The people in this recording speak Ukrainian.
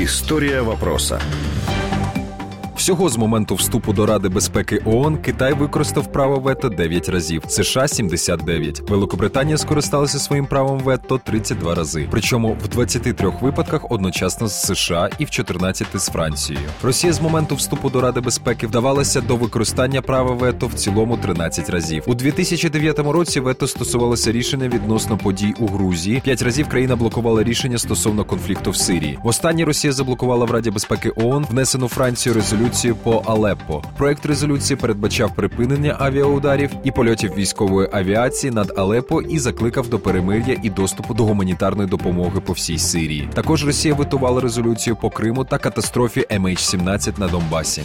История вопроса. Всього з моменту вступу до Ради безпеки ООН Китай використав право вето 9 разів, США 79. Великобританія скористалася своїм правом вето 32 рази. Причому в 23 випадках одночасно з США і в 14 з Францією. Росія з моменту вступу до Ради безпеки вдавалася до використання права вето в цілому 13 разів. У 2009 році вето стосувалося рішення відносно подій у Грузії. П'ять разів країна блокувала рішення стосовно конфлікту в Сирії. Востаннє Росія заблокувала в Раді безпеки ООН внесену Францію резолюцію резолюцію по Алеппо. Проект резолюції передбачав припинення авіаударів і польотів військової авіації над Алеппо і закликав до перемир'я і доступу до гуманітарної допомоги по всій Сирії. Також Росія витувала резолюцію по Криму та катастрофі MH17 на Донбасі.